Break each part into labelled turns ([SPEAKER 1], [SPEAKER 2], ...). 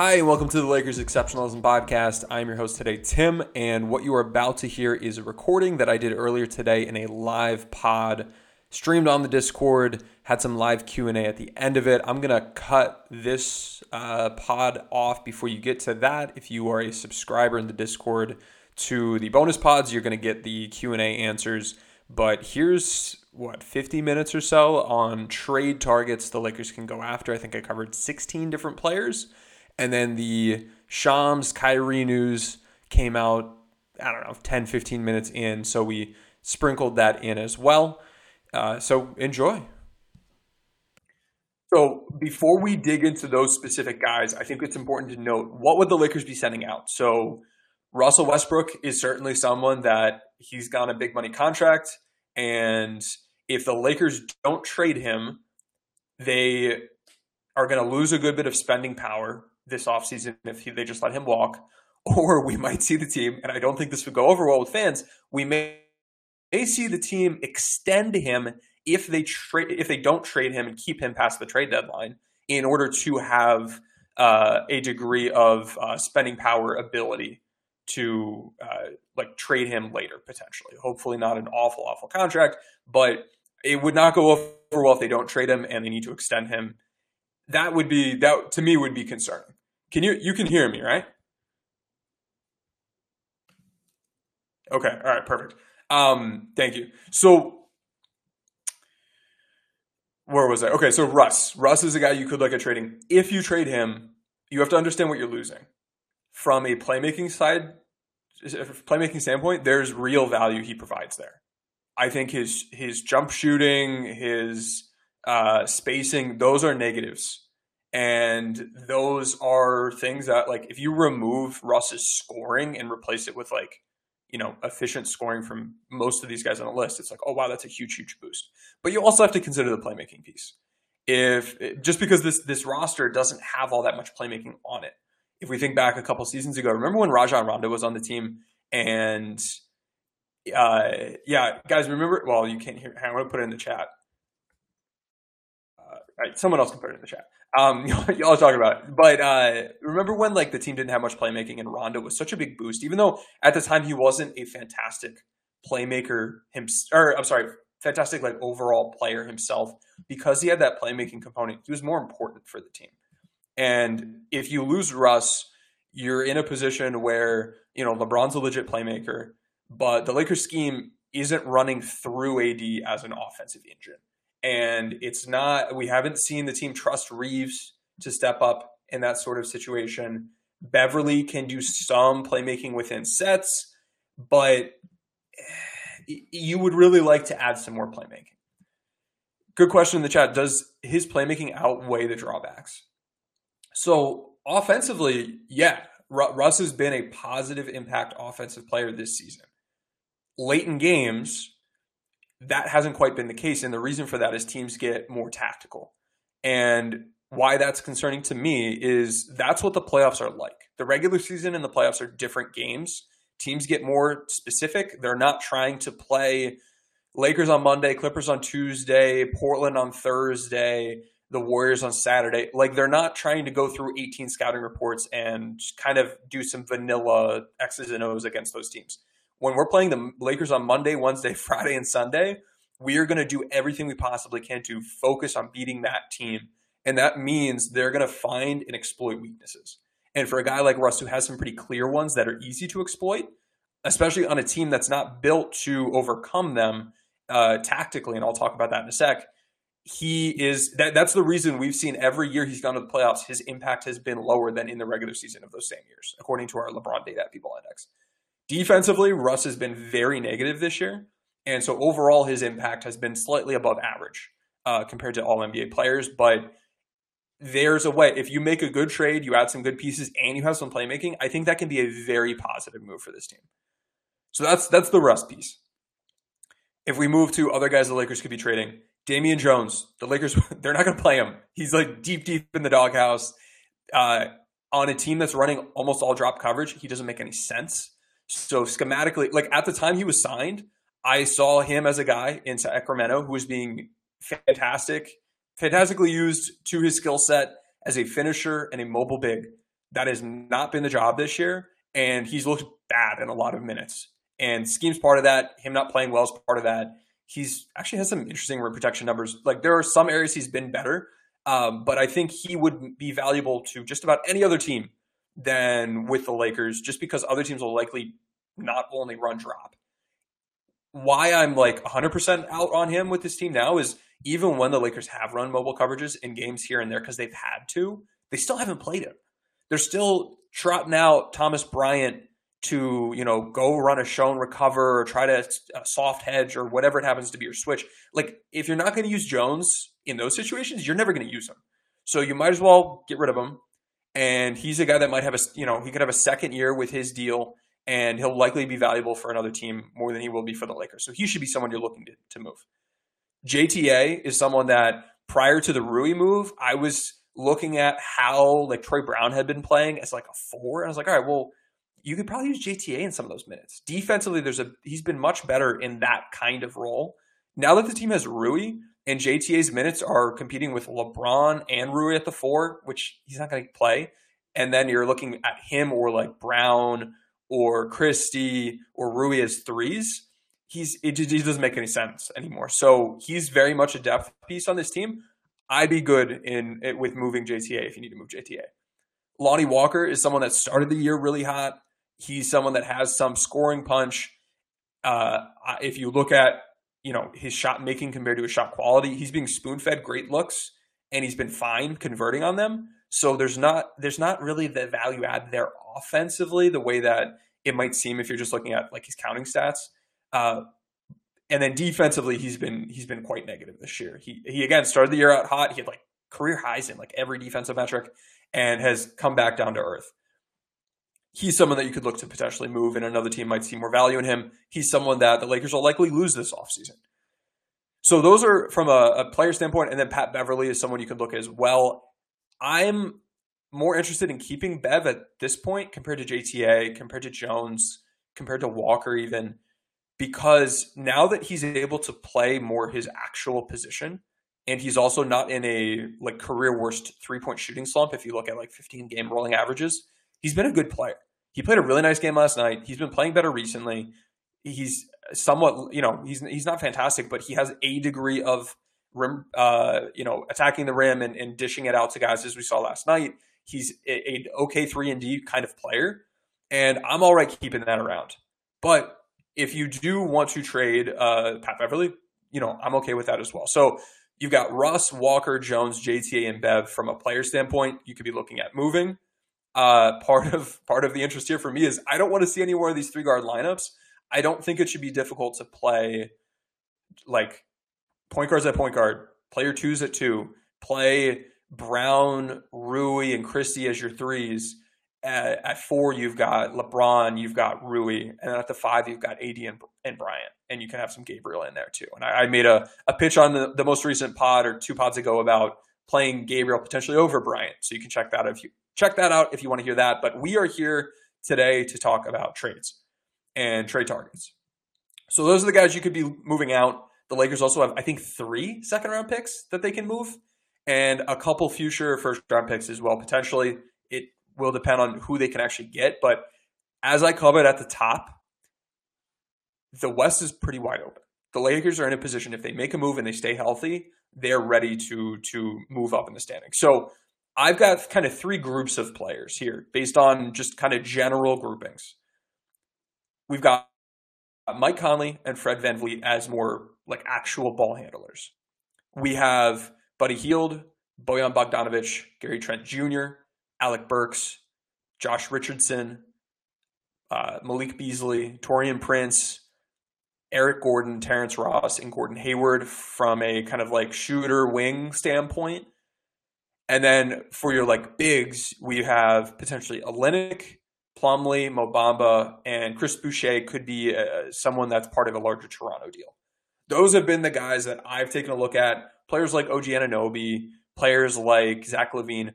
[SPEAKER 1] Hi, and welcome to the Lakers Exceptionalism Podcast. I'm your host today, Tim, and what you are about to hear is a recording that I did earlier today in a live pod, streamed on the Discord, had some live Q&A at the end of it. I'm going to cut this uh, pod off before you get to that. If you are a subscriber in the Discord to the bonus pods, you're going to get the Q&A answers, but here's what 50 minutes or so on trade targets the Lakers can go after. I think I covered 16 different players. And then the Shams Kyrie news came out, I don't know, 10, 15 minutes in. So we sprinkled that in as well. Uh, so enjoy. So before we dig into those specific guys, I think it's important to note what would the Lakers be sending out? So Russell Westbrook is certainly someone that he's got a big money contract. And if the Lakers don't trade him, they are going to lose a good bit of spending power this offseason if he, they just let him walk. Or we might see the team, and I don't think this would go over well with fans. We may, may see the team extend him if they trade if they don't trade him and keep him past the trade deadline in order to have uh, a degree of uh, spending power ability to uh, like trade him later potentially. Hopefully not an awful awful contract, but it would not go over well if they don't trade him and they need to extend him. That would be that to me would be concerning. Can you you can hear me, right? Okay, all right, perfect. Um, thank you. So where was I? Okay, so Russ. Russ is a guy you could look at trading. If you trade him, you have to understand what you're losing. From a playmaking side, playmaking standpoint, there's real value he provides there. I think his his jump shooting, his uh, spacing, those are negatives and those are things that, like, if you remove Russ's scoring and replace it with, like, you know, efficient scoring from most of these guys on the list, it's like, oh, wow, that's a huge, huge boost. But you also have to consider the playmaking piece. If just because this this roster doesn't have all that much playmaking on it, if we think back a couple seasons ago, remember when Rajon Rondo was on the team and uh, yeah, guys, remember? Well, you can't hear. I'm to put it in the chat. Right, someone else can put it in the chat. Um, y'all talk about it. But uh, remember when like the team didn't have much playmaking and Rondo was such a big boost, even though at the time he wasn't a fantastic playmaker himself. Or I'm sorry, fantastic like overall player himself. Because he had that playmaking component, he was more important for the team. And if you lose Russ, you're in a position where you know LeBron's a legit playmaker, but the Lakers scheme isn't running through AD as an offensive engine. And it's not, we haven't seen the team trust Reaves to step up in that sort of situation. Beverley can do some playmaking within sets, but eh, you would really like to add some more playmaking. Good question in the chat. Does his playmaking outweigh the drawbacks? So, offensively, yeah, Russ has been a positive impact offensive player this season. Late in games, that hasn't quite been the case. And the reason for that is teams get more tactical. And why that's concerning to me is that's what the playoffs are like. The regular season and the playoffs are different games. Teams get more specific. They're not trying to play Lakers on Monday, Clippers on Tuesday, Portland on Thursday, the Warriors on Saturday. Like they're not trying to go through 18 scouting reports and kind of do some vanilla X's and O's against those teams when we're playing the Lakers on Monday, Wednesday, Friday, and Sunday, we are going to do everything we possibly can to focus on beating that team. And that means they're going to find and exploit weaknesses. And for a guy like Russ, who has some pretty clear ones that are easy to exploit, especially on a team that's not built to overcome them uh, tactically, and I'll talk about that in a sec. He is that. That's the reason we've seen every year he's gone to the playoffs. His impact has been lower than in the regular season of those same years, according to our LeBron data at B-Ball Index. Defensively, Russ has been very negative this year. And so overall, his impact has been slightly above average uh, compared to all NBA players. But there's a way. If you make a good trade, you add some good pieces, and you have some playmaking, I think that can be a very positive move for this team. So that's that's the Russ piece. If we move to other guys the Lakers could be trading, Damian Jones, the Lakers, they're not going to play him. He's like deep, deep in the doghouse. Uh, on a team that's running almost all drop coverage, he doesn't make any sense. So schematically, like at the time he was signed, I saw him as a guy in Sacramento who was being fantastic, fantastically used to his skill set as a finisher and a mobile big. That has not been the job this year, and he's looked bad in a lot of minutes. And scheme's part of that. Him not playing well is part of that. He's actually has some interesting rim protection numbers. Like there are some areas he's been better, um, but I think he would be valuable to just about any other team than with the Lakers, just because other teams will likely not only run drop. Why I'm like 100% out on him with this team now is even when the Lakers have run mobile coverages in games here and there because they've had to, they still haven't played him. They're still trotting out Thomas Bryant to you know go run a show and recover or try to soft hedge or whatever it happens to be your switch. Like if you're not going to use Jones in those situations, you're never going to use him. So you might as well get rid of him and he's a guy that might have a you know he could have a second year with his deal and he'll likely be valuable for another team more than he will be for the Lakers. So he should be someone you're looking to, to move. JTA is someone that prior to the Rui move, I was looking at how like Troy Brown had been playing as like a four, and I was like, all right, well, you could probably use JTA in some of those minutes. Defensively, there's a he's been much better in that kind of role. Now that the team has Rui, and JTA's minutes are competing with LeBron and Rui at the four, which he's not going to play. And then you're looking at him or like Brown or Christie or Rui as threes. He's it just, it doesn't make any sense anymore. So he's very much a depth piece on this team. I'd be good in it with moving JTA if you need to move JTA. Lonnie Walker is someone that started the year really hot. He's someone that has some scoring punch. Uh, if you look at you know his shot making compared to his shot quality. He's being spoon fed great looks, and he's been fine converting on them. So there's not there's not really the value add there offensively the way that it might seem if you're just looking at like his counting stats. Uh, and then defensively, he's been he's been quite negative this year. He he again started the year out hot. He had like career highs in like every defensive metric, and has come back down to earth he's someone that you could look to potentially move, and another team might see more value in him. He's someone that the Lakers will likely lose this offseason. So those are from a, a player standpoint, and then Pat Beverley is someone you could look at as well. I'm more interested in keeping Bev at this point compared to JTA, compared to Jones, compared to Walker, even because now that he's able to play more his actual position, and he's also not in a like career worst three point shooting slump. If you look at like 15 game rolling averages, he's been a good player. He played a really nice game last night. He's been playing better recently. He's somewhat, you know, he's he's not fantastic, but he has a degree of rim, uh, you know, attacking the rim and, and dishing it out to guys as we saw last night. He's a, a okay three and D kind of player, and I'm all right keeping that around. But if you do want to trade uh, Pat Beverley, you know, I'm okay with that as well. So you've got Russ, Walker, Jones, JTA, and Bev from a player standpoint. You could be looking at moving. Uh, part of part of the interest here for me is I don't want to see any more of these three guard lineups. I don't think it should be difficult to play like point guards at point guard, player twos at two, play Brown, Rui, and Christie as your threes. At, at, four, you've got LeBron, you've got Rui, and then at the five, you've got AD and, and Bryant, and you can have some Gabriel in there too. And I, I made a, a pitch on the, the most recent pod or two pods ago about playing Gabriel potentially over Bryant, so you can check that if you check that out if you want to hear that. But we are here today to talk about trades and trade targets. So those are the guys you could be moving out. The Lakers also have, I think, three second round picks that they can move and a couple future first round picks as well, potentially. It will depend on who they can actually get. But as I covered at the top, the West is pretty wide open. The Lakers are in a position if they make a move and they stay healthy, they're ready to to move up in the standings. So I've got kind of three groups of players here based on just kind of general groupings. We've got Mike Conley and Fred VanVleet as more like actual ball handlers. We have Buddy Hield, Bojan Bogdanovic, Gary Trent Jr., Alec Burks, Josh Richardson, uh, Malik Beasley, Taurean Prince, Eric Gordon, Terrence Ross, and Gordon Hayward from a kind of like shooter wing standpoint. And then for your like bigs, we have potentially Olynyk, Plumlee, Mo Bamba, and Chris Boucher could be uh, someone that's part of a larger Toronto deal. Those have been the guys that I've taken a look at. Players like OG Anunoby, players like Zach LaVine.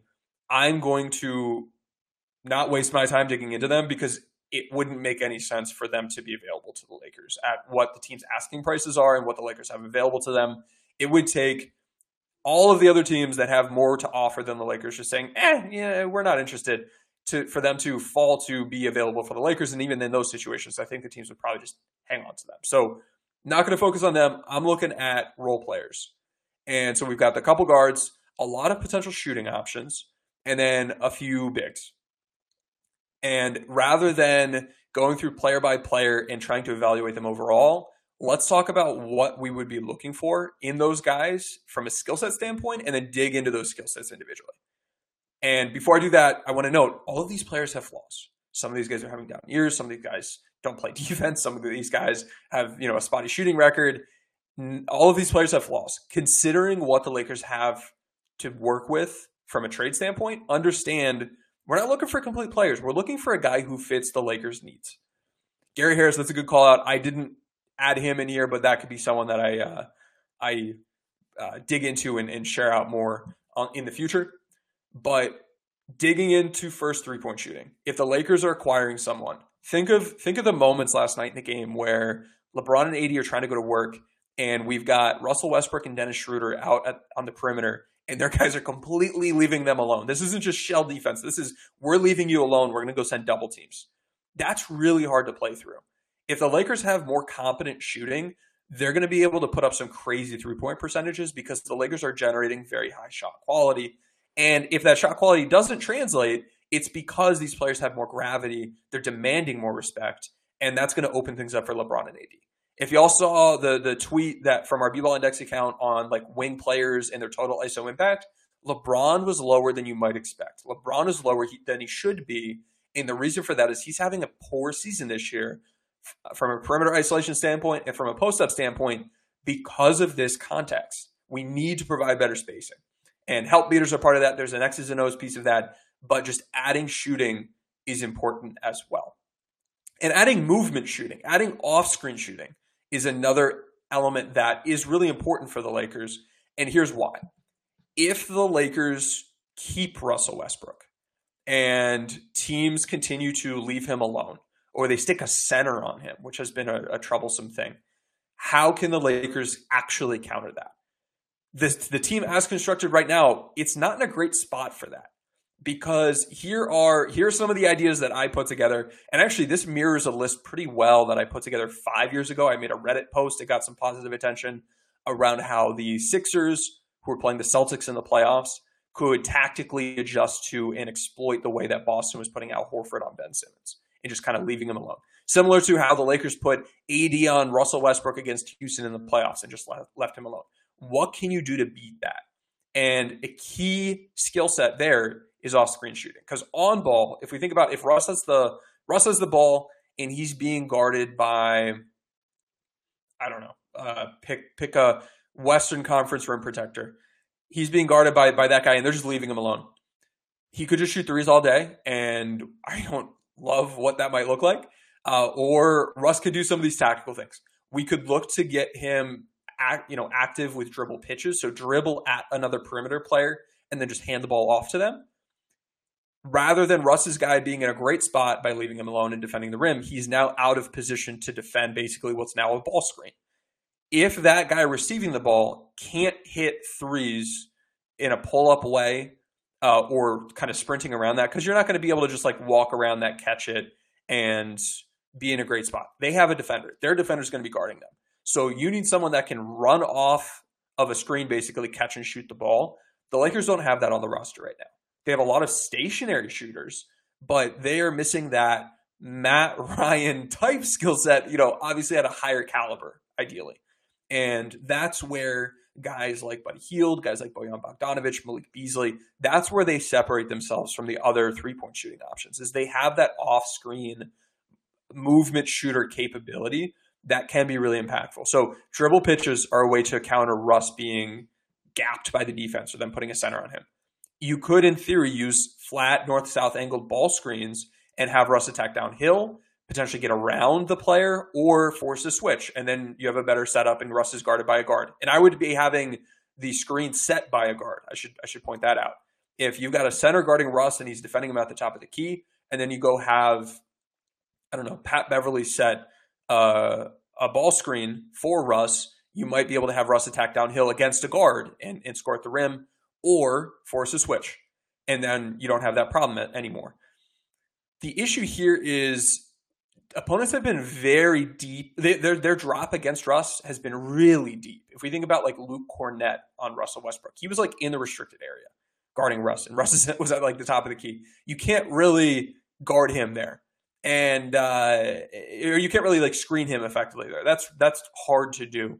[SPEAKER 1] I'm going to not waste my time digging into them because it wouldn't make any sense for them to be available to the Lakers at what the team's asking prices are and what the Lakers have available to them. It would take all of the other teams that have more to offer than the Lakers just saying, eh, yeah, we're not interested to for them to fall to be available for the Lakers. And even in those situations, I think the teams would probably just hang on to them. So not going to focus on them. I'm looking at role players. And so we've got the couple guards, a lot of potential shooting options, and then a few bigs. And rather than going through player by player and trying to evaluate them overall, let's talk about what we would be looking for in those guys from a skill set standpoint and then dig into those skill sets individually. And before I do that, I want to note all of these players have flaws. Some of these guys are having down years. Some of these guys don't play defense. Some of these guys have, you know, a spotty shooting record. All of these players have flaws. Considering what the Lakers have to work with from a trade standpoint, understand we're not looking for complete players. We're looking for a guy who fits the Lakers' needs. Gary Harris, that's a good call out. I didn't add him in here, but that could be someone that I uh, I uh, dig into and, and, share out more on, in the future. But digging into first three point shooting, if the Lakers are acquiring someone, think of think of the moments last night in the game where LeBron and AD are trying to go to work, and we've got Russell Westbrook and Dennis Schroeder out at, on the perimeter, and their guys are completely leaving them alone. This isn't just shell defense. This is we're leaving you alone. We're going to go send double teams. That's really hard to play through. If the Lakers have more competent shooting, they're going to be able to put up some crazy three point percentages because the Lakers are generating very high shot quality. And if that shot quality doesn't translate, it's because these players have more gravity, they're demanding more respect, and that's going to open things up for LeBron and AD. If y'all saw the the tweet that from our B-ball index account on like wing players and their total ISO impact, LeBron was lower than you might expect. LeBron is lower than he should be, and the reason for that is he's having a poor season this year from a perimeter isolation standpoint and from a post up standpoint because of this context. We need to provide better spacing. And help beaters are part of that. There's an X's and O's piece of that, but just adding shooting is important as well. And adding movement shooting, adding off screen shooting is another element that is really important for the Lakers. And here's why. If the Lakers keep Russell Westbrook, and teams continue to leave him alone, or they stick a center on him, which has been a, a troublesome thing. How can the Lakers actually counter that? The, the team as constructed right now, it's not in a great spot for that because here are here are some of the ideas that I put together. And actually, this mirrors a list pretty well that I put together five years ago. I made a Reddit post; it got some positive attention around how the Sixers, who are playing the Celtics in the playoffs, could tactically adjust to and exploit the way that Boston was putting out Horford on Ben Simmons and just kind of leaving him alone. Similar to how the Lakers put AD on Russell Westbrook against Houston in the playoffs and just left, left him alone. What can you do to beat that? And a key skill set there is off screen shooting. Because on ball, if we think about if Russ has the Russ has the ball and he's being guarded by I don't know, uh, pick pick a Western Conference rim protector. He's being guarded by by that guy, and they're just leaving him alone. He could just shoot threes all day, and I don't love what that might look like. Uh, or Russ could do some of these tactical things. We could look to get him, act, you know, active with dribble pitches. So dribble at another perimeter player and then just hand the ball off to them. Rather than Russ's guy being in a great spot by leaving him alone and defending the rim, he's now out of position to defend basically what's now a ball screen. If that guy receiving the ball can't hit threes in a pull up way uh, or kind of sprinting around that, because you're not going to be able to just like walk around that, catch it, and be in a great spot. They have a defender. Their defender is going to be guarding them. So you need someone that can run off of a screen, basically catch and shoot the ball. The Lakers don't have that on the roster right now. They have a lot of stationary shooters, but they are missing that Matt Ryan type skill set, you know, obviously at a higher caliber, ideally. And that's where guys like Buddy Hield, guys like Bojan Bogdanovic, Malik Beasley, that's where they separate themselves from the other three point shooting options, is they have that off screen movement shooter capability that can be really impactful. So dribble pitches are a way to counter Russ being gapped by the defense or them putting a center on him. You could, in theory, use flat north south angled ball screens and have Russ attack downhill, potentially get around the player or force a switch. And then you have a better setup and Russ is guarded by a guard. And I would be having the screen set by a guard. I should I should point that out. If you've got a center guarding Russ and he's defending him at the top of the key, and then you go have I don't know, Pat Beverley set uh, a ball screen for Russ, you might be able to have Russ attack downhill against a guard and, and score at the rim or force a switch. And then you don't have that problem anymore. The issue here is opponents have been very deep. They, their, their drop against Russ has been really deep. If we think about like Luke Kornet on Russell Westbrook, he was like in the restricted area guarding Russ, and Russ was at like the top of the key. You can't really guard him there and uh, or you can't really like screen him effectively there. That's that's hard to do,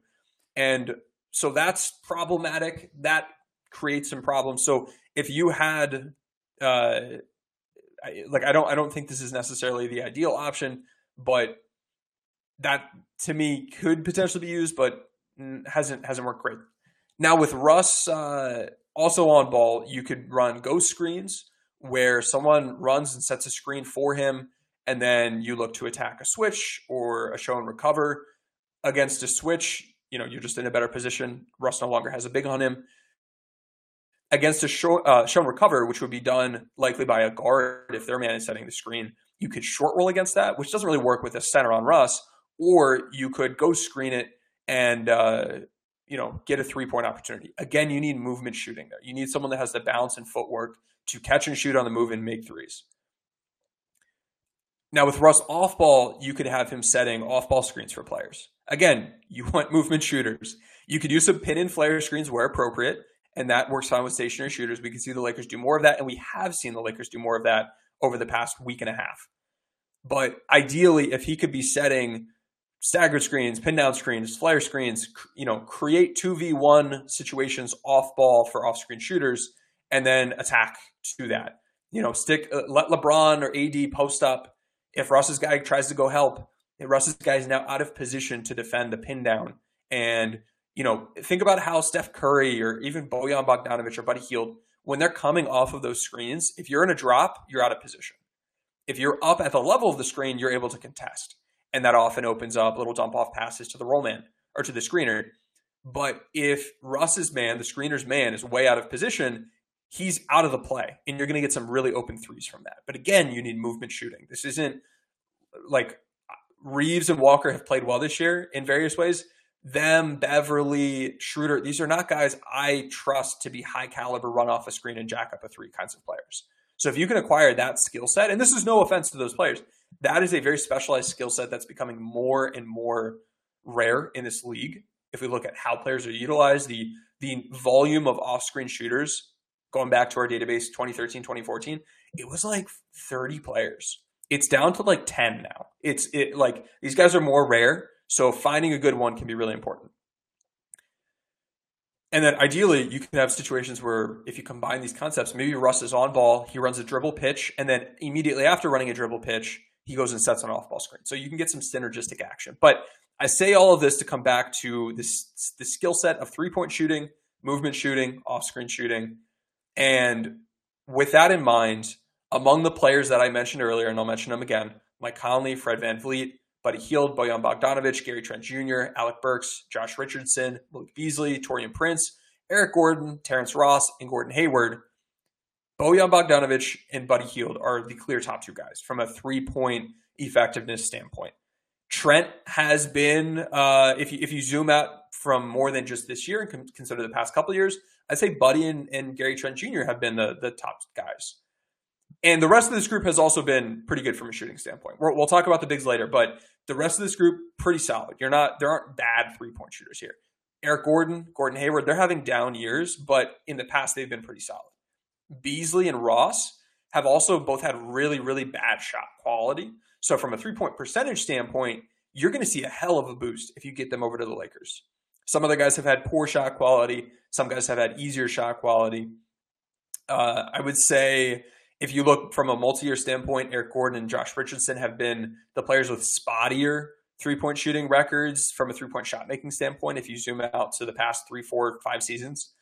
[SPEAKER 1] and so that's problematic. That creates some problems. So if you had, uh, like, I don't I don't think this is necessarily the ideal option, but that to me could potentially be used, but hasn't hasn't worked great. Now with Russ uh, also on ball, you could run ghost screens where someone runs and sets a screen for him and then you look to attack a switch or a show and recover against a switch. You know, you're just in a better position. Russ no longer has a big on him. Against a show, uh, show and recover, which would be done likely by a guard if their man is setting the screen, you could short roll against that, which doesn't really work with a center on Russ. Or you could go screen it and uh, you know get a three point opportunity. Again, you need movement shooting there. You need someone that has the balance and footwork to catch and shoot on the move and make threes. Now with Russ off ball, you could have him setting off ball screens for players. Again, you want movement shooters. You could use some pin and flare screens where appropriate, and that works fine with stationary shooters. We can see the Lakers do more of that, and we have seen the Lakers do more of that over the past week and a half. But ideally, if he could be setting staggered screens, pin down screens, flare screens, you know, create 2v1 situations off ball for off screen shooters and then attack to that. You know, stick uh, let LeBron or AD post up if Russ's guy tries to go help, Russ's guy is now out of position to defend the pin down. And, you know, think about how Steph Curry or even Bojan Bogdanovic or Buddy Hield, when they're coming off of those screens, if you're in a drop, you're out of position. If you're up at the level of the screen, you're able to contest. And that often opens up little dump off passes to the roll man or to the screener. But if Russ's man, the screener's man, is way out of position, he's out of the play, and you're going to get some really open threes from that. But again, you need movement shooting. This isn't like Reaves and Walker have played well this year in various ways. Them, Beverley, Schroeder, these are not guys I trust to be high caliber, run off a screen and jack up a three kinds of players. So if you can acquire that skill set, and this is no offense to those players, that is a very specialized skill set that's becoming more and more rare in this league. If we look at how players are utilized, the the volume of off-screen shooters going back to our database 2013, 2014, it was like 30 players. It's down to like 10 now. It's it like these guys are more rare, so finding a good one can be really important. And then ideally, you can have situations where if you combine these concepts, maybe Russ is on ball, he runs a dribble pitch, and then immediately after running a dribble pitch, he goes and sets an off ball screen. So you can get some synergistic action. But I say all of this to come back to this the skill set of three point shooting, movement shooting, off screen shooting. And with that in mind, among the players that I mentioned earlier, and I'll mention them again, Mike Conley, Fred VanVleet, Buddy Hield, Bojan Bogdanovic, Gary Trent Jr., Alec Burks, Josh Richardson, Malik Beasley, Taurean Prince, Eric Gordon, Terrence Ross, and Gordon Hayward. Bojan Bogdanovic and Buddy Hield are the clear top two guys from a three point effectiveness standpoint. Trent has been, uh, if you if you zoom out from more than just this year and consider the past couple years, I'd say Buddy and, and Gary Trent Jr. have been the the top guys. And the rest of this group has also been pretty good from a shooting standpoint. we will talk about the bigs later, but the rest of this group pretty solid. You're not there aren't bad three point shooters here. Eric Gordon, Gordon Hayward, they're having down years, but in the past they've been pretty solid. Beasley and Ross have also both had really really bad shot quality. So from a three point percentage standpoint, you're going to see a hell of a boost if you get them over to the Lakers. Some other guys have had poor shot quality. Some guys have had easier shot quality. Uh, I would say if you look from a multi-year standpoint, Eric Gordon and Josh Richardson have been the players with spottier three-point shooting records from a three-point shot making standpoint. If you zoom out to the past three, four, five seasons,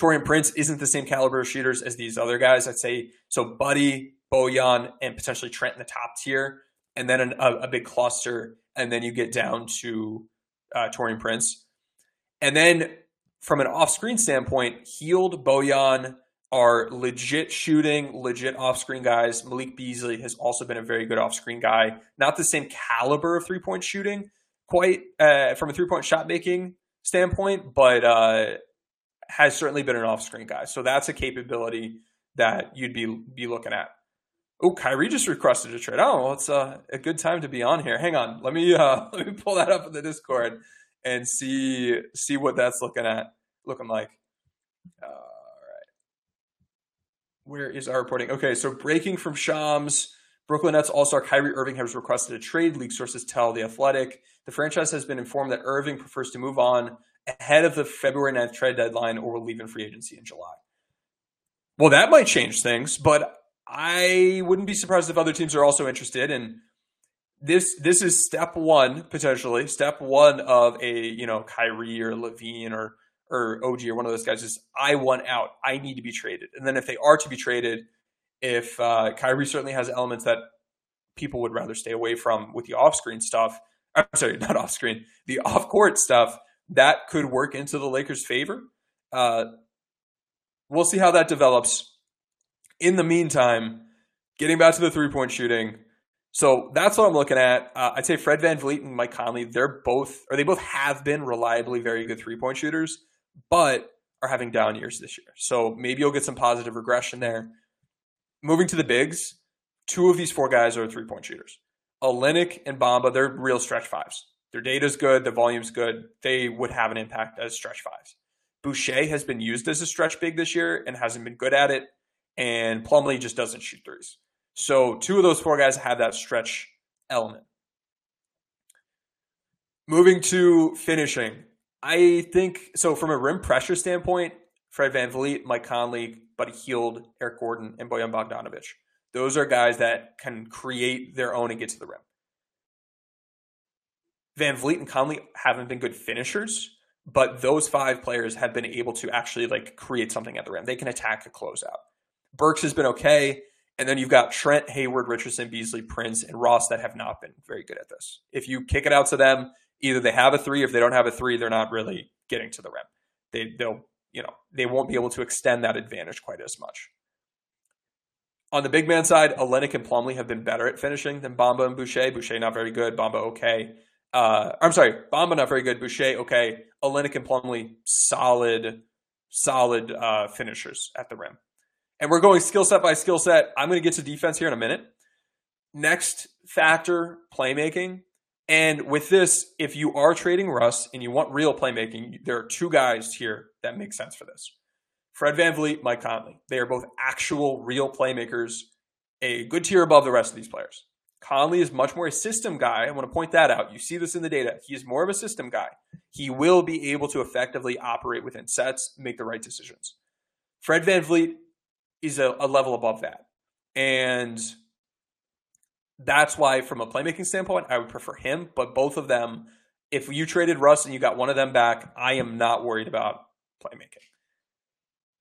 [SPEAKER 1] Taurean Prince isn't the same caliber of shooters as these other guys. I'd say so. Buddy, Bojan, and potentially Trent in the top tier, and then an, a, a, big cluster, and then you get down to uh, Taurean Prince, and then from an off-screen standpoint, Hield, Bojan are legit shooting, legit off screen guys. Malik Beasley has also been a very good off screen guy. Not the same caliber of three point shooting, quite uh, from a three point shot making standpoint, but uh, has certainly been an off screen guy. So that's a capability that you'd be be looking at. Oh, Kyrie just requested a trade. Oh, well, it's uh, a good time to be on here. Hang on, let me uh, let me pull that up in the Discord and see see what that's looking at looking like. Uh, where is our reporting? Okay, so breaking from Shams, Brooklyn Nets All Star Kyrie Irving has requested a trade. League sources tell The Athletic. The franchise has been informed that Irving prefers to move on ahead of the February 9th trade deadline or will leave in free agency in July. Well, that might change things, but I wouldn't be surprised if other teams are also interested. And this this is step one potentially, step one of a you know Kyrie or LaVine or or OG or one of those guys is I want out. I need to be traded. And then if they are to be traded, if uh, Kyrie certainly has elements that people would rather stay away from with the off screen stuff, I'm sorry, not off screen, the off court stuff, that could work into the Lakers' favor. Uh, we'll see how that develops. In the meantime, getting back to the three point shooting. So that's what I'm looking at. Uh, I'd say Fred Van VanVleet and Mike Conley, they're both, or they both have been reliably very good three point shooters but are having down years this year. So maybe you'll get some positive regression there. Moving to the bigs, two of these four guys are three point shooters. Olynyk and Bamba, they're real stretch fives. Their data's good, the volume's good. They would have an impact as stretch fives. Boucher has been used as a stretch big this year and hasn't been good at it. And Plumlee just doesn't shoot threes. So two of those four guys have that stretch element. Moving to finishing, I think so. From a rim pressure standpoint, Fred Van VanVleet, Mike Conley, Buddy Hield, Eric Gordon, and Bojan Bogdanovic. Those are guys that can create their own and get to the rim. VanVleet and Conley haven't been good finishers, but those five players have been able to actually like create something at the rim. They can attack a closeout. Burks has been okay. And then you've got Trent, Hayward, Richardson, Beasley, Prince, and Ross that have not been very good at this. If you kick it out to them, either they have a three, if they don't have a three, they're not really getting to the rim. They they'll you know, they won't be able to extend that advantage quite as much. On the big man side, Olynyk and Plumlee have been better at finishing than Bamba and Boucher. Boucher not very good, Bamba okay. Uh, I'm sorry, Bamba not very good, Boucher okay. Olynyk and Plumlee solid, solid uh, finishers at the rim. And we're going skill set by skill set. I'm going to get to defense here in a minute. Next factor, playmaking. And with this, if you are trading Russ and you want real playmaking, there are two guys here that make sense for this. Fred VanVleet, Mike Conley. They are both actual real playmakers, a good tier above the rest of these players. Conley is much more a system guy. I want to point that out. You see this in the data. He is more of a system guy. He will be able to effectively operate within sets, make the right decisions. Fred VanVleet is a, a level above that. And that's why, from a playmaking standpoint, I would prefer him. But both of them, if you traded Russ and you got one of them back, I am not worried about playmaking.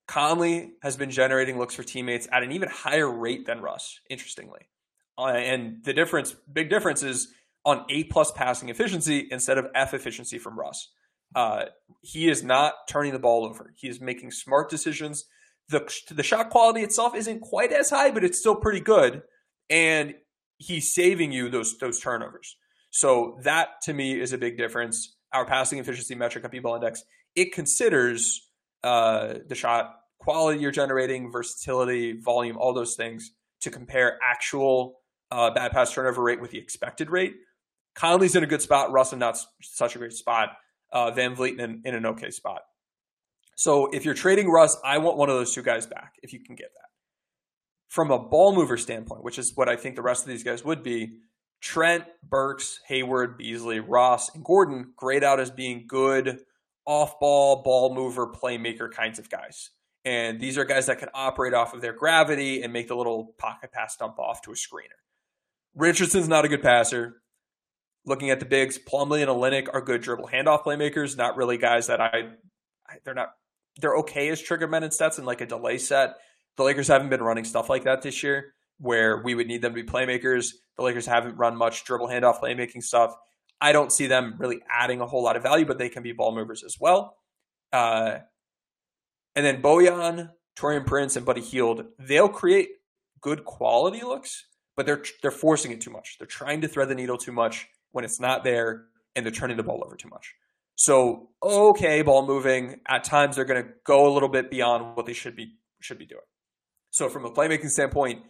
[SPEAKER 1] Conley has been generating looks for teammates at an even higher rate than Russ, interestingly. Uh, and the difference, big difference, is on A plus passing efficiency instead of F efficiency from Russ. Uh, he is not turning the ball over. He is making smart decisions. The, the shot quality itself isn't quite as high, but it's still pretty good. And he's saving you those those turnovers. So that to me is a big difference. Our passing efficiency metric on B-Ball Index it considers uh, the shot quality you're generating, versatility, volume, all those things to compare actual uh, bad pass turnover rate with the expected rate. Conley's in a good spot. Russ in not such a great spot. Uh, VanVleet in, in an okay spot. So if you're trading Russ, I want one of those two guys back if you can get that from a ball mover standpoint, which is what I think the rest of these guys would be, Trent, Burks, Hayward, Beasley, Ross, and Gordon grade out as being good off ball, ball mover, playmaker kinds of guys. And these are guys that can operate off of their gravity and make the little pocket pass dump off to a screener. Richardson's not a good passer. Looking at the bigs, Plumlee and Olynyk are good dribble handoff playmakers, not really guys that I, they're not, they're okay as trigger men and sets in like a delay set the Lakers haven't been running stuff like that this year where we would need them to be playmakers. The Lakers haven't run much dribble handoff playmaking stuff. I don't see them really adding a whole lot of value, but they can be ball movers as well. Uh, and then Bojan, Taurean Prince, and Buddy Hield, they'll create good quality looks, but they're they're forcing it too much. They're trying to thread the needle too much when it's not there, and they're turning the ball over too much. So okay, ball moving. At times they're going to go a little bit beyond what they should be should be doing. So from a playmaking standpoint,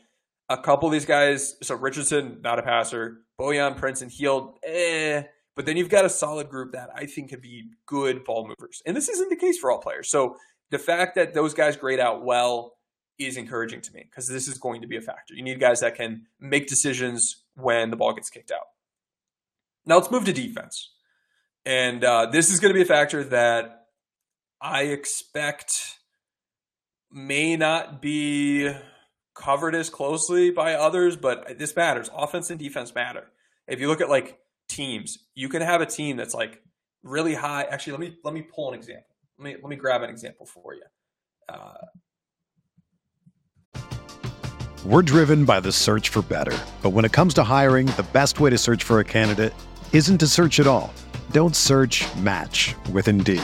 [SPEAKER 1] a couple of these guys, so Richardson, not a passer, Bojan, Prince, and Hield, eh. But then you've got a solid group that I think could be good ball movers. And this isn't the case for all players. So the fact that those guys grade out well is encouraging to me because this is going to be a factor. You need guys that can make decisions when the ball gets kicked out. Now let's move to defense. And uh, this is going to be a factor that I expect may not be covered as closely by others, but this matters. Offense and defense matter. If you look at like teams, you can have a team that's like really high. Actually, let me let me pull an example. Let me let me grab an example for you. Uh,
[SPEAKER 2] We're driven by the search for better, but when it comes to hiring, the best way to search for a candidate isn't to search at all. Don't search. Match with Indeed.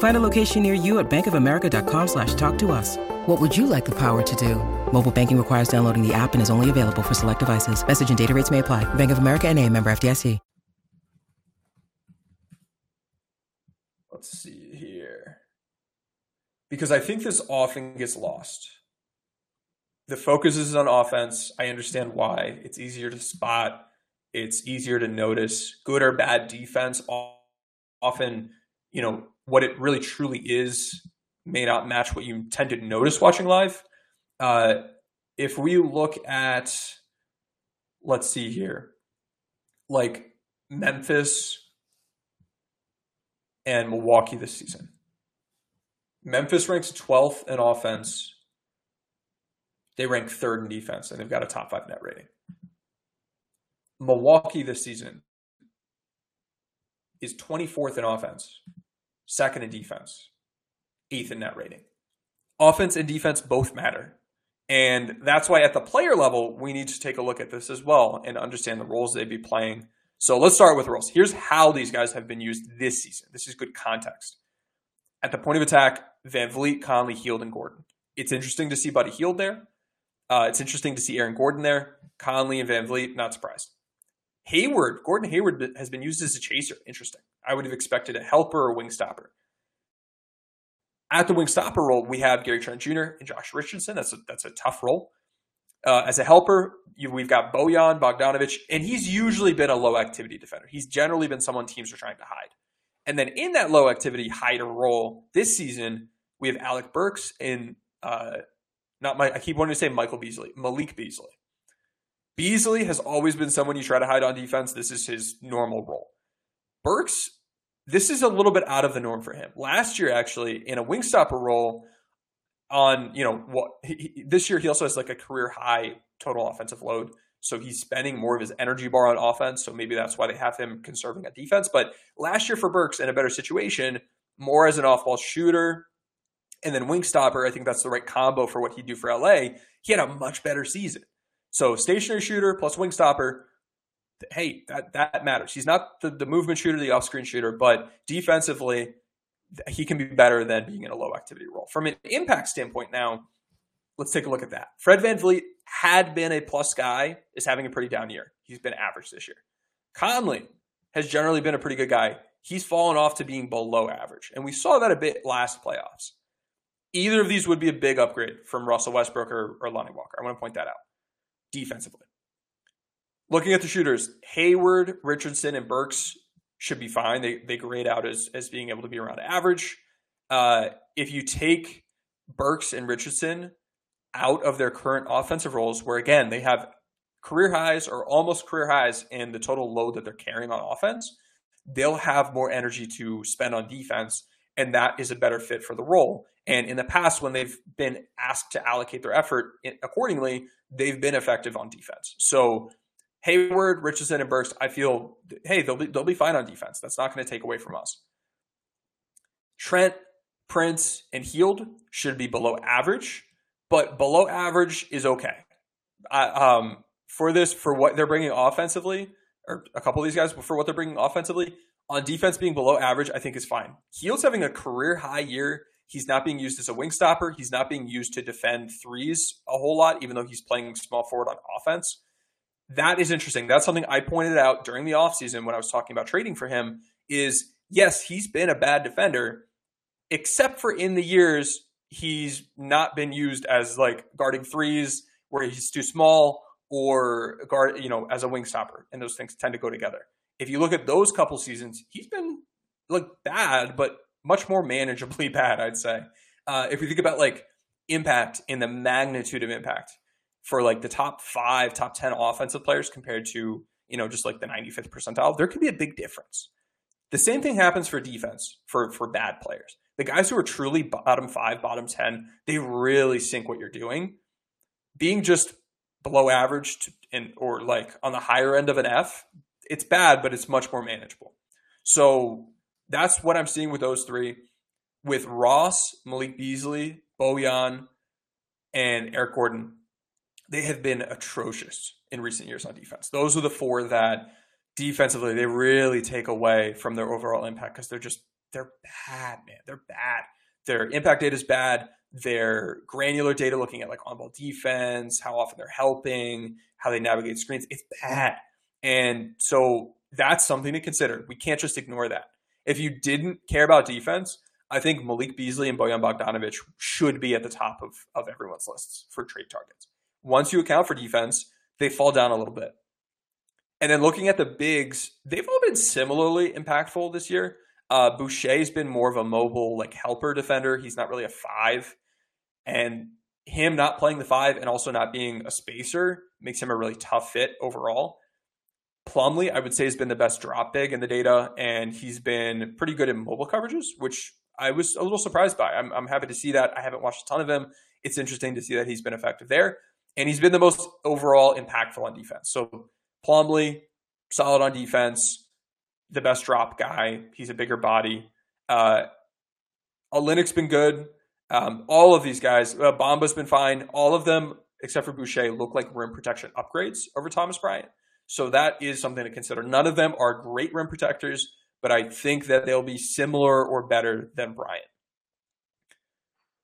[SPEAKER 3] Find a location near you at bankofamerica.com slash talk to us. What would you like the power to do? Mobile banking requires downloading the app and is only available for select devices. Message and data rates may apply. Bank of America and a member FDIC.
[SPEAKER 1] Let's see here. Because I think this often gets lost. The focus is on offense. I understand why. It's easier to spot it's easier to notice good or bad defense. Often, you know, what it really truly is may not match what you tend to notice watching live. Uh, if we look at, let's see here, like Memphis and Milwaukee this season. Memphis ranks 12th in offense. They rank third in defense, and they've got a top five net rating. Milwaukee this season is 24th in offense, second in defense, eighth in net rating. Offense and defense both matter. And that's why at the player level, we need to take a look at this as well and understand the roles they'd be playing. So let's start with roles. Here's how these guys have been used this season. This is good context. At the point of attack, VanVleet, Conley, Hield, and Gordon. It's interesting to see Buddy Hield there. Uh, it's interesting to see Aaron Gordon there. Conley and VanVleet, not surprised. Hayward, Gordon Hayward has been used as a chaser. Interesting. I would have expected a helper or wing stopper. At the wing stopper role, we have Gary Trent Jr. and Josh Richardson. That's a, that's a tough role. Uh, as a helper, you, we've got Bojan Bogdanovic, and he's usually been a low activity defender. He's generally been someone teams are trying to hide. And then in that low activity hider role this season, we have Alec Burks and uh, not my. I keep wanting to say Michael Beasley, Malik Beasley. Beasley has always been someone you try to hide on defense. This is his normal role. Burks, this is a little bit out of the norm for him. Last year, actually, in a wing stopper role, on you know what he, this year he also has like a career high total offensive load. So he's spending more of his energy bar on offense. So maybe that's why they have him conserving at defense. But last year for Burks in a better situation, more as an off ball shooter, and then wing stopper. I think that's the right combo for what he'd do for LA. He had a much better season. So stationary shooter plus wing stopper, hey, that, that matters. He's not the, the movement shooter, the off screen shooter, but defensively, he can be better than being in a low activity role. From an impact standpoint, now, let's take a look at that. Fred VanVleet had been a plus guy, is having a pretty down year. He's been average this year. Conley has generally been a pretty good guy. He's fallen off to being below average. And we saw that a bit last playoffs. Either of these would be a big upgrade from Russell Westbrook or, or Lonnie Walker. I want to point that out defensively. Looking at the shooters, Hayward, Richardson, and Burks should be fine. They they grade out as as being able to be around average. Uh, if you take Burks and Richardson out of their current offensive roles, where again they have career highs or almost career highs in the total load that they're carrying on offense, they'll have more energy to spend on defense, and that is a better fit for the role. And in the past, when they've been asked to allocate their effort accordingly, they've been effective on defense. So Hayward, Richardson, and Burks, I feel, hey, they'll be they'll be fine on defense. That's not going to take away from us. Trent, Prince, and Hield should be below average, but below average is okay. I, um, for this, for what they're bringing offensively, or a couple of these guys, for what they're bringing offensively, on defense being below average, I think is fine. Hield's having a career high year He's not being used as a wing stopper. He's not being used to defend threes a whole lot, even though he's playing small forward on offense. That is interesting. That's something I pointed out during the offseason when I was talking about trading for him is yes, he's been a bad defender, except for in the years he's not been used as like guarding threes where he's too small or guard, you know, as a wing stopper. And those things tend to go together. If you look at those couple seasons, he's been like bad, but much more manageably bad, I'd say. Uh, if we think about like impact in the magnitude of impact for like the top five, top 10 offensive players compared to, you know, just like the 95th percentile, there could be a big difference. The same thing happens for defense for, for bad players. The guys who are truly bottom five, bottom 10, they really sink what you're doing. Being just below average to, and or like on the higher end of an F, it's bad, but it's much more manageable. So that's what I'm seeing with those three. With Ross, Malik Beasley, Bojan, and Eric Gordon, they have been atrocious in recent years on defense. Those are the four that defensively, they really take away from their overall impact because they're just they're bad, man. They're bad. Their impact data is bad. Their granular data, looking at like on ball defense, how often they're helping, how they navigate screens, it's bad. And so that's something to consider. We can't just ignore that. If you didn't care about defense, I think Malik Beasley and Bojan Bogdanovic should be at the top of, of everyone's lists for trade targets. Once you account for defense, they fall down a little bit. And then looking at the bigs, they've all been similarly impactful this year. Uh, Boucher's been more of a mobile, like helper defender. He's not really a five, and him not playing the five and also not being a spacer makes him a really tough fit overall. Plumlee, I would say, has been the best drop big in the data, and he's been pretty good in mobile coverages, which I was a little surprised by. I'm, I'm happy to see that. I haven't watched a ton of him. It's interesting to see that he's been effective there, and he's been the most overall impactful on defense. So Plumlee, solid on defense, the best drop guy. He's a bigger body. Uh, Olynyk's been good. Um, all of these guys, uh, Bamba's been fine. All of them, except for Boucher, look like rim protection upgrades over Thomas Bryant. So that is something to consider. None of them are great rim protectors, but I think that they'll be similar or better than Bryant.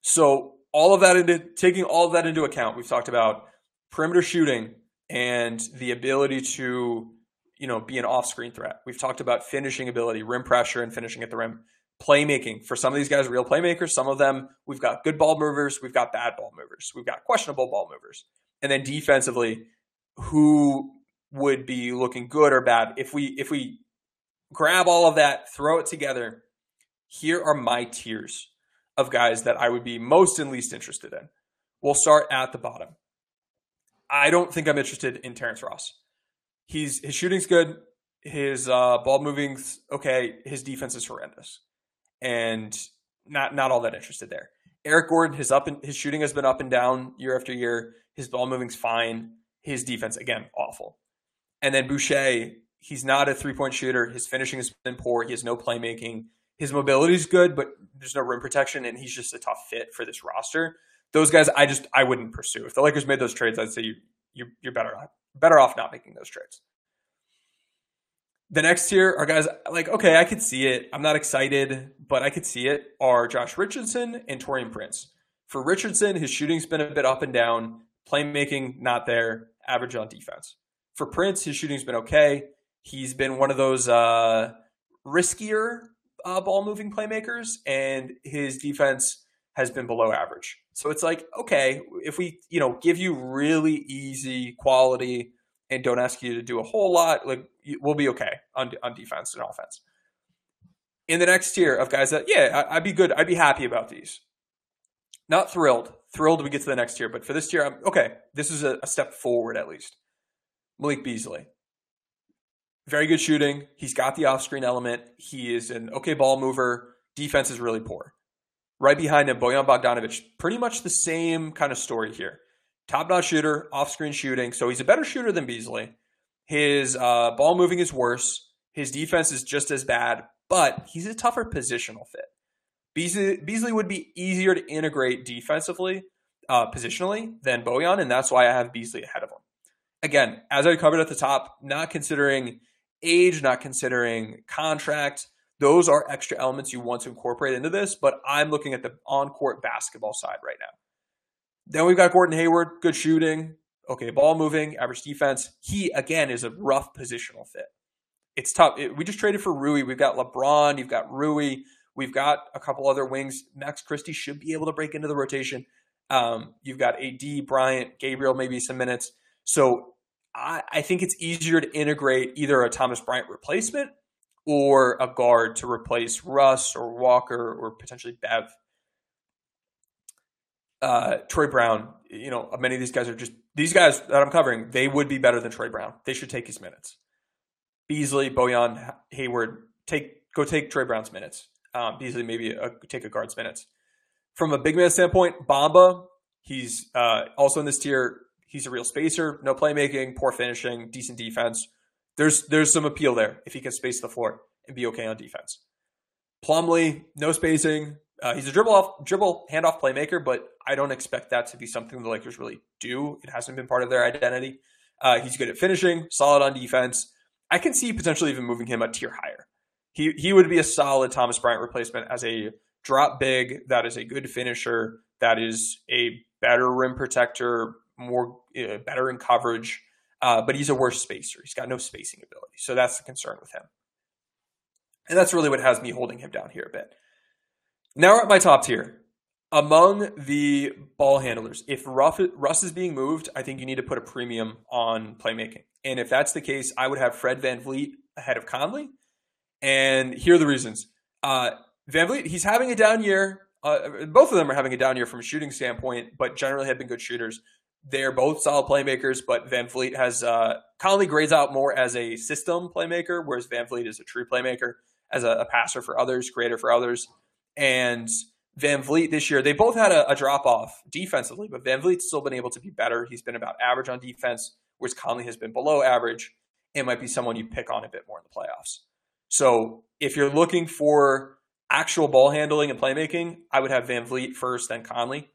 [SPEAKER 1] So all of that into taking all of that into account, we've talked about perimeter shooting and the ability to, you know, be an off-screen threat. We've talked about finishing ability, rim pressure, and finishing at the rim. Playmaking for some of these guys, real playmakers. Some of them, we've got good ball movers, we've got bad ball movers, we've got questionable ball movers, and then defensively, who would be looking good or bad. If we if we grab all of that, throw it together, here are my tiers of guys that I would be most and least interested in. We'll start at the bottom. I don't think I'm interested in Terrence Ross. He's his shooting's good, his uh, ball moving's okay, his defense is horrendous, and not not all that interested there. Eric Gordon, his up and his shooting has been up and down year after year. His ball moving's fine. His defense again awful. And then Boucher, he's not a three point shooter. His finishing has been poor. He has no playmaking. His mobility is good, but there's no rim protection, and he's just a tough fit for this roster. Those guys, I just I wouldn't pursue. If the Lakers made those trades, I'd say you, you you're better off better off not making those trades. The next tier are guys like, okay, I could see it. I'm not excited, but I could see it. Are Josh Richardson and Taurean Prince. For Richardson, his shooting's been a bit up and down, playmaking not there, average on defense for Prince, his shooting's been okay. He's been one of those uh, riskier uh, ball moving playmakers, and his defense has been below average. So it's like, okay, if we, you know, give you really easy quality and don't ask you to do a whole lot, like we'll be okay on on defense and offense. In the next tier of guys that, yeah, I, would be good. I'd be happy about these. Not thrilled. Thrilled we get to the next tier, but for this tier, I'm okay. This is a, a step forward at least. Malik Beasley. Very good shooting. He's got the off screen element. He is an okay ball mover. Defense is really poor. Right behind him, Bojan Bogdanovic. Pretty much the same kind of story here. Top notch shooter, off screen shooting. So he's a better shooter than Beasley. His uh, ball moving is worse. His defense is just as bad, but he's a tougher positional fit. Beasley, Beasley would be easier to integrate defensively, uh, positionally than Bojan, and that's why I have Beasley ahead of him again, as I covered at the top, not considering age, not considering contract. Those are extra elements you want to incorporate into this, but I'm looking at the on court basketball side right now. Then we've got Gordon Hayward, good shooting, okay, ball moving, average defense. He, again, is a rough positional fit. It's tough. It, we just traded for Rui. We've got LeBron, you've got Rui, we've got a couple other wings. Max Christie should be able to break into the rotation. Um, you've got AD, Bryant, Gabriel, maybe some minutes. So I, I think it's easier to integrate either a Thomas Bryant replacement or a guard to replace Russ or Walker or potentially Bev. Uh, Troy Brown, you know, many of these guys are just these guys that I'm covering. They would be better than Troy Brown. They should take his minutes. Beasley, Bojan, Hayward, take go take Troy Brown's minutes. Um, Beasley maybe a, take a guard's minutes. From a big man standpoint, Bamba, he's uh, also in this tier he's a real spacer, no playmaking, poor finishing, decent defense. There's there's some appeal there if he can space the floor and be okay on defense. Plumlee, no spacing. Uh, he's a dribble off dribble handoff playmaker, but I don't expect that to be something the Lakers really do. It hasn't been part of their identity. Uh, he's good at finishing, solid on defense. I can see potentially even moving him a tier higher. He he would be a solid Thomas Bryant replacement as a drop big that is a good finisher, that is a better rim protector, more uh, better in coverage. Uh, but he's a worse spacer. He's got no spacing ability, so that's the concern with him. And that's really what has me holding him down here a bit. Now we're at my top tier. Among the ball handlers, if Russ is being moved, I think you need to put a premium on playmaking. And if that's the case, I would have Fred VanVleet ahead of Conley. And here are the reasons. Uh, VanVleet, he's having a down year. Uh, both of them are having a down year from a shooting standpoint, but generally have been good shooters. They're both solid playmakers, but VanVleet has uh, Conley grades out more as a system playmaker, whereas VanVleet is a true playmaker, as a, a passer for others, creator for others. And VanVleet this year, they both had a, a drop off defensively, but VanVleet's still been able to be better. He's been about average on defense, whereas Conley has been below average and might be someone you pick on a bit more in the playoffs. So if you're looking for actual ball handling and playmaking, I would have VanVleet first, then Conley.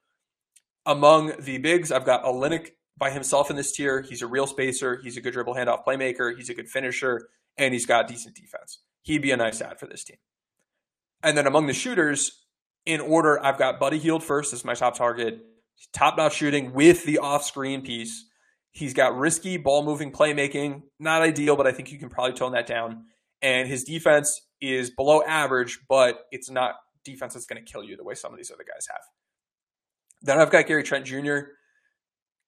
[SPEAKER 1] Among the bigs, I've got Olynyk by himself in this tier. He's a real spacer. He's a good dribble handoff playmaker. He's a good finisher, and he's got decent defense. He'd be a nice add for this team. And then among the shooters, in order, I've got Buddy Hield first as my top target. Top notch shooting with the off screen piece. He's got risky ball moving playmaking. Not ideal, but I think you can probably tone that down. And his defense is below average, but it's not defense that's going to kill you the way some of these other guys have. Then I've got Gary Trent Jr.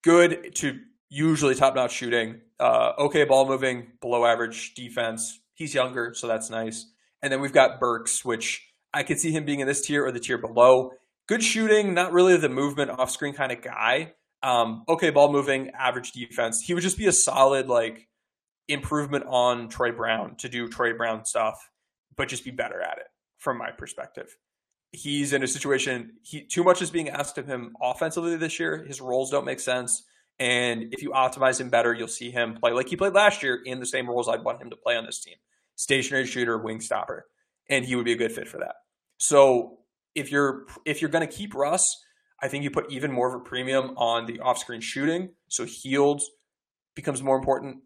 [SPEAKER 1] Good to usually top notch shooting. Uh, okay ball moving, below average defense. He's younger, so that's nice. And then we've got Burks, which I could see him being in this tier or the tier below. Good shooting, not really the movement off screen kind of guy. Um, okay, ball moving, average defense. He would just be a solid like improvement on Troy Brown to do Troy Brown stuff, but just be better at it from my perspective. He's in a situation he too much is being asked of him offensively this year. His roles don't make sense. And if you optimize him better, you'll see him play like he played last year in the same roles I'd want him to play on this team. Stationary shooter, wing stopper. And he would be a good fit for that. So if you're if you're going to keep Russ, I think you put even more of a premium on the off-screen shooting. So Hield becomes more important.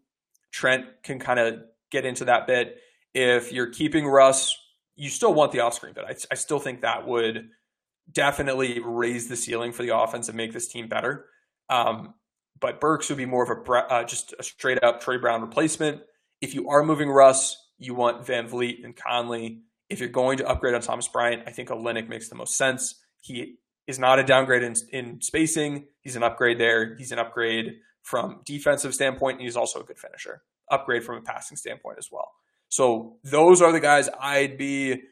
[SPEAKER 1] Trent can kind of get into that bit. If you're keeping Russ, you still want the off-screen bit. I, I still think that would definitely raise the ceiling for the offense and make this team better. Um, but Burks would be more of a uh, just a straight up Trey Brown replacement. If you are moving Russ, you want VanVleet and Conley if you're going to upgrade on Thomas Bryant, I think Olynyk makes the most sense. He is not a downgrade in, in spacing. He's an upgrade there. He's an upgrade from defensive standpoint, and he's also a good finisher. Upgrade from a passing standpoint as well. So those are the guys I'd be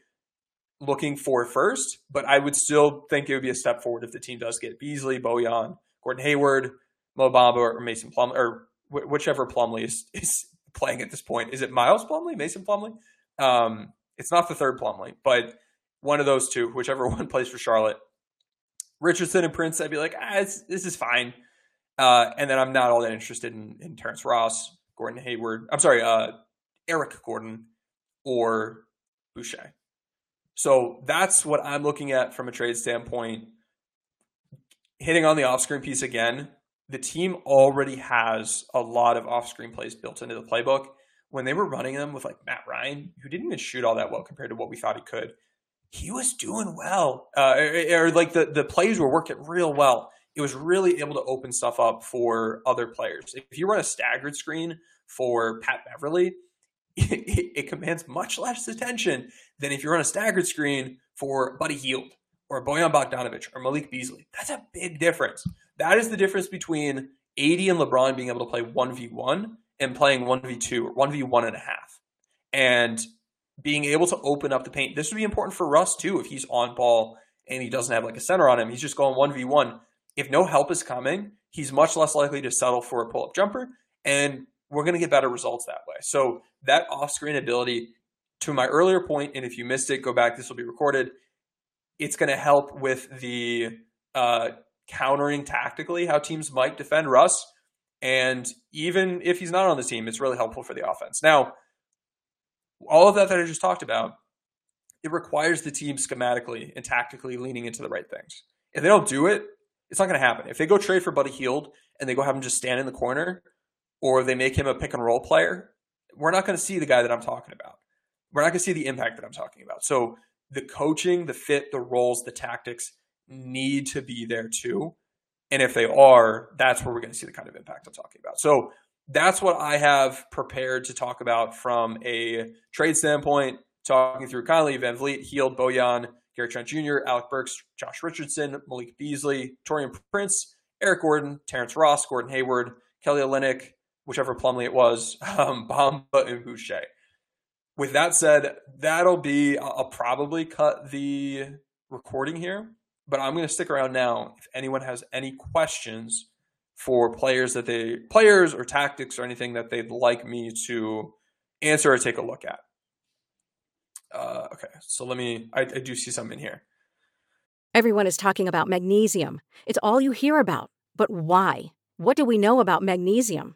[SPEAKER 1] looking for first, but I would still think it would be a step forward if the team does get Beasley, Bojan, Gordon Hayward, Mo Bamba, or Mason Plum, or wh- whichever Plumlee is, is playing at this point. Is it Miles Plumlee, Mason Plumlee? Um, it's not the third Plumlee, but one of those two, whichever one plays for Charlotte. Richardson and Prince, I'd be like, ah, this is fine. Uh, and then I'm not all that interested in, in Terrence Ross, Gordon Hayward. I'm sorry, uh, Eric Gordon or Boucher. So that's what I'm looking at from a trade standpoint. Hitting on the off screen piece again, the team already has a lot of off screen plays built into the playbook when they were running them with like Matt Ryan, who didn't even shoot all that well compared to what we thought he could, he was doing well. Uh, or, or, like the, the plays were working real well. It was really able to open stuff up for other players. If you run a staggered screen for Pat Beverley, it, it commands much less attention than if you're on a staggered screen for Buddy Hield or Bojan Bogdanovic or Malik Beasley. That's a big difference. That is the difference between AD and LeBron being able to play 1v1 and playing 1v2 or 1v1 and a half and being able to open up the paint. This would be important for Russ too if he's on ball and he doesn't have like a center on him. He's just going 1v1. If no help is coming, he's much less likely to settle for a pull up jumper and we're going to get better results that way. So that off screen ability to my earlier point, and if you missed it, go back. This will be recorded. It's going to help with the uh, countering tactically how teams might defend Russ and even if he's not on the team, it's really helpful for the offense. Now, all of that that I just talked about, it requires the team schematically and tactically leaning into the right things. If they don't do it, it's not going to happen. If they go trade for Buddy Hield and they go have him just stand in the corner, or they make him a pick and roll player, we're not going to see the guy that I'm talking about. We're not going to see the impact that I'm talking about. So the coaching, the fit, the roles, the tactics need to be there too. And if they are, that's where we're going to see the kind of impact I'm talking about. So that's what I have prepared to talk about from a trade standpoint, talking through Conley, VanVleet, Hield, Bojan, Gary Trent Jr., Alec Burks, Josh Richardson, Malik Beasley, Taurean Prince, Eric Gordon, Terrence Ross, Gordon Hayward, Kelly Olynyk, whichever Plumlee it was, um, Bamba and Boucher. With that said, that'll be, I'll probably cut the recording here, but I'm going to stick around now. If anyone has any questions for players that they, players or tactics or anything that they'd like me to answer or take a look at. Uh, okay, so let me, I, I do see some in here.
[SPEAKER 4] Everyone is talking about magnesium. It's all you hear about. But why? What do we know about magnesium?